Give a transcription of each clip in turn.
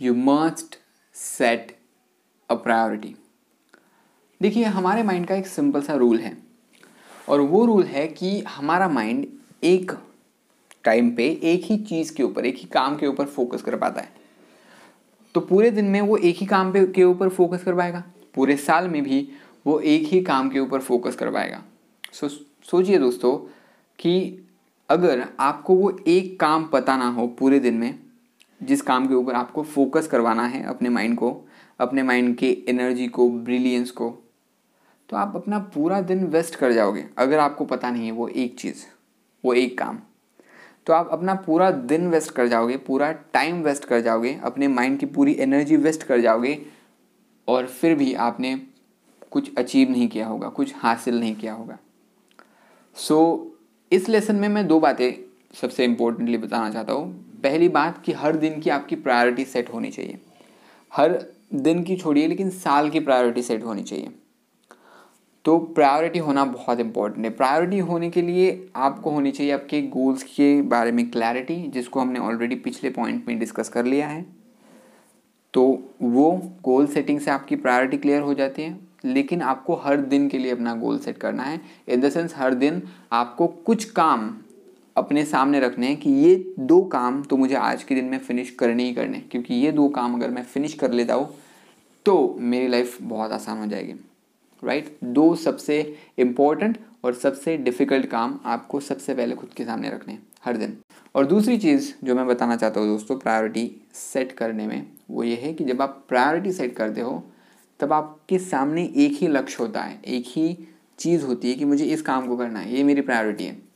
You must set a priority देखिए, हमारे mind का एक सिंपल सा रूल है। और वो रूल है कि हमारा माइंड एक टाइम पे एक ही चीज़ के ऊपर, एक ही काम के ऊपर फोकस कर पाता है। तो पूरे दिन में वो एक ही काम पे, के ऊपर फोकस कर पाएगा? पूरे साल में भी वो एक ही काम के ऊपर फोकस कर पाएगा। सो सोचिए दोस्तों कि अगर आपको वो एक काम पता ना हो पूरे दिन में जिस काम के ऊपर आपको फोकस करवाना है अपने माइंड को अपने माइंड के एनर्जी को ब्रिलियंस को तो आप अपना पूरा दिन वेस्ट कर जाओगे। अगर आपको पता नहीं है वो एक चीज़ वो एक काम तो आप अपना पूरा दिन वेस्ट कर जाओगे पूरा टाइम वेस्ट कर जाओगे अपने माइंड की पूरी एनर्जी वेस्ट कर जाओगे और फिर भी आपने कुछ अचीव नहीं किया होगा कुछ हासिल नहीं किया होगा। सो so, इस लेसन में मैं दो बातें सबसे इम्पोर्टेंटली बताना चाहता हूँ। पहली बात कि हर दिन की आपकी प्रायोरिटी सेट होनी चाहिए। हर दिन की छोड़िए, लेकिन साल की प्रायोरिटी सेट होनी चाहिए। तो प्रायोरिटी होना बहुत इंपॉर्टेंट है। प्रायोरिटी होने के लिए आपको होनी चाहिए आपके गोल्स के बारे में क्लैरिटी जिसको हमने ऑलरेडी पिछले पॉइंट में डिस्कस कर लिया है। तो वो गोल सेटिंग से आपकी प्रायोरिटी क्लियर हो जाती है। लेकिन आपको हर दिन के लिए अपना गोल सेट करना है। इन द सेंस हर दिन आपको कुछ काम अपने सामने रखने हैं कि ये दो काम तो मुझे आज के दिन में फिनिश करने ही करने क्योंकि ये दो काम अगर मैं फिनिश कर लेता हूँ तो मेरी लाइफ बहुत आसान हो जाएगी राइट right? दो सबसे इम्पोर्टेंट और सबसे डिफ़िकल्ट काम आपको सबसे पहले खुद के सामने रखने हैं, हर दिन और दूसरी चीज़ जो मैं बताना चाहता हूँ दोस्तों प्रायोरिटी सेट करने में, वो ये है कि जब आप प्रायोरिटी सेट करते हो, तब आपके सामने एक ही लक्ष्य होता है, एक ही चीज़ होती है कि मुझे इस काम को करना है, ये मेरी प्रायोरिटी है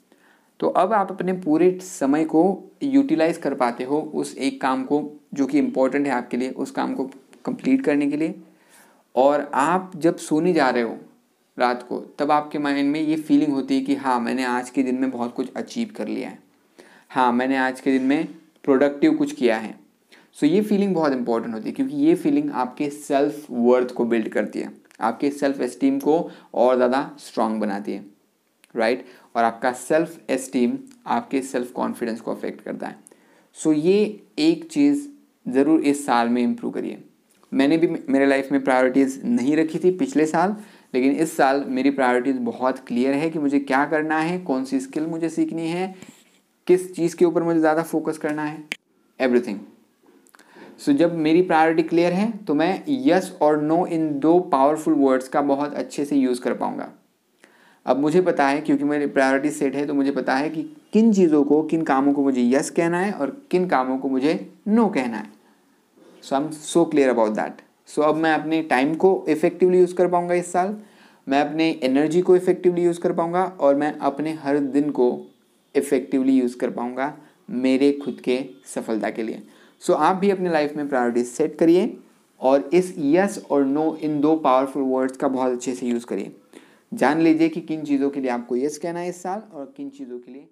तो अब आप अपने पूरे समय को यूटिलाइज कर पाते हो उस एक काम को जो कि इम्पोर्टेंट है आपके लिए, उस काम को कंप्लीट करने के लिए। और आप जब सोने जा रहे हो रात को, तब आपके माइंड में ये फीलिंग होती है कि हाँ मैंने आज के दिन में बहुत कुछ अचीव कर लिया है। हाँ मैंने आज के दिन में प्रोडक्टिव कुछ किया है। सो ये फीलिंग बहुत इंपॉर्टेंट होती है क्योंकि ये फीलिंग आपके सेल्फ वर्थ को बिल्ड करती है। आपके सेल्फ एस्टीम को और ज़्यादा स्ट्रांग बनाती है। राइट? और आपका सेल्फ एस्टीम आपके सेल्फ कॉन्फिडेंस को अफेक्ट करता है। सो so, ये एक चीज़ ज़रूर इस साल में इम्प्रूव करिए। मैंने भी मेरे लाइफ में प्रायोरिटीज़ नहीं रखी थी पिछले साल लेकिन इस साल मेरी प्रायोरिटीज़ बहुत क्लियर है कि मुझे क्या करना है कौन सी स्किल मुझे सीखनी है किस चीज़ के ऊपर मुझे ज़्यादा फोकस करना है एवरीथिंग सो so, जब मेरी प्रायोरिटी क्लियर है तो मैं यस और नो इन दो पावरफुल वर्ड्स का बहुत अच्छे से यूज़ कर पाऊँगा। अब मुझे पता है क्योंकि मेरी प्रायोरिटी सेट है तो मुझे पता है कि किन चीज़ों को किन कामों को मुझे यस कहना है और किन कामों को मुझे नो कहना है। So I am so clear about that so अब मैं अपने टाइम को इफेक्टिवली यूज़ कर पाऊँगा इस साल। मैं अपने एनर्जी को इफेक्टिवली यूज़ कर पाऊँगा और मैं अपने हर दिन को इफेक्टिवली यूज़ कर पाऊँगा मेरे खुद के सफलता के लिए। सो so, आप भी अपने लाइफ में प्रायोरिटीज सेट करिए और इस यस और नो इन दो पावरफुल वर्ड्स का बहुत अच्छे से यूज़ करिए। जान लीजिए कि किन चीज़ों के लिए आपको यस कहना है इस साल और किन चीज़ों के लिए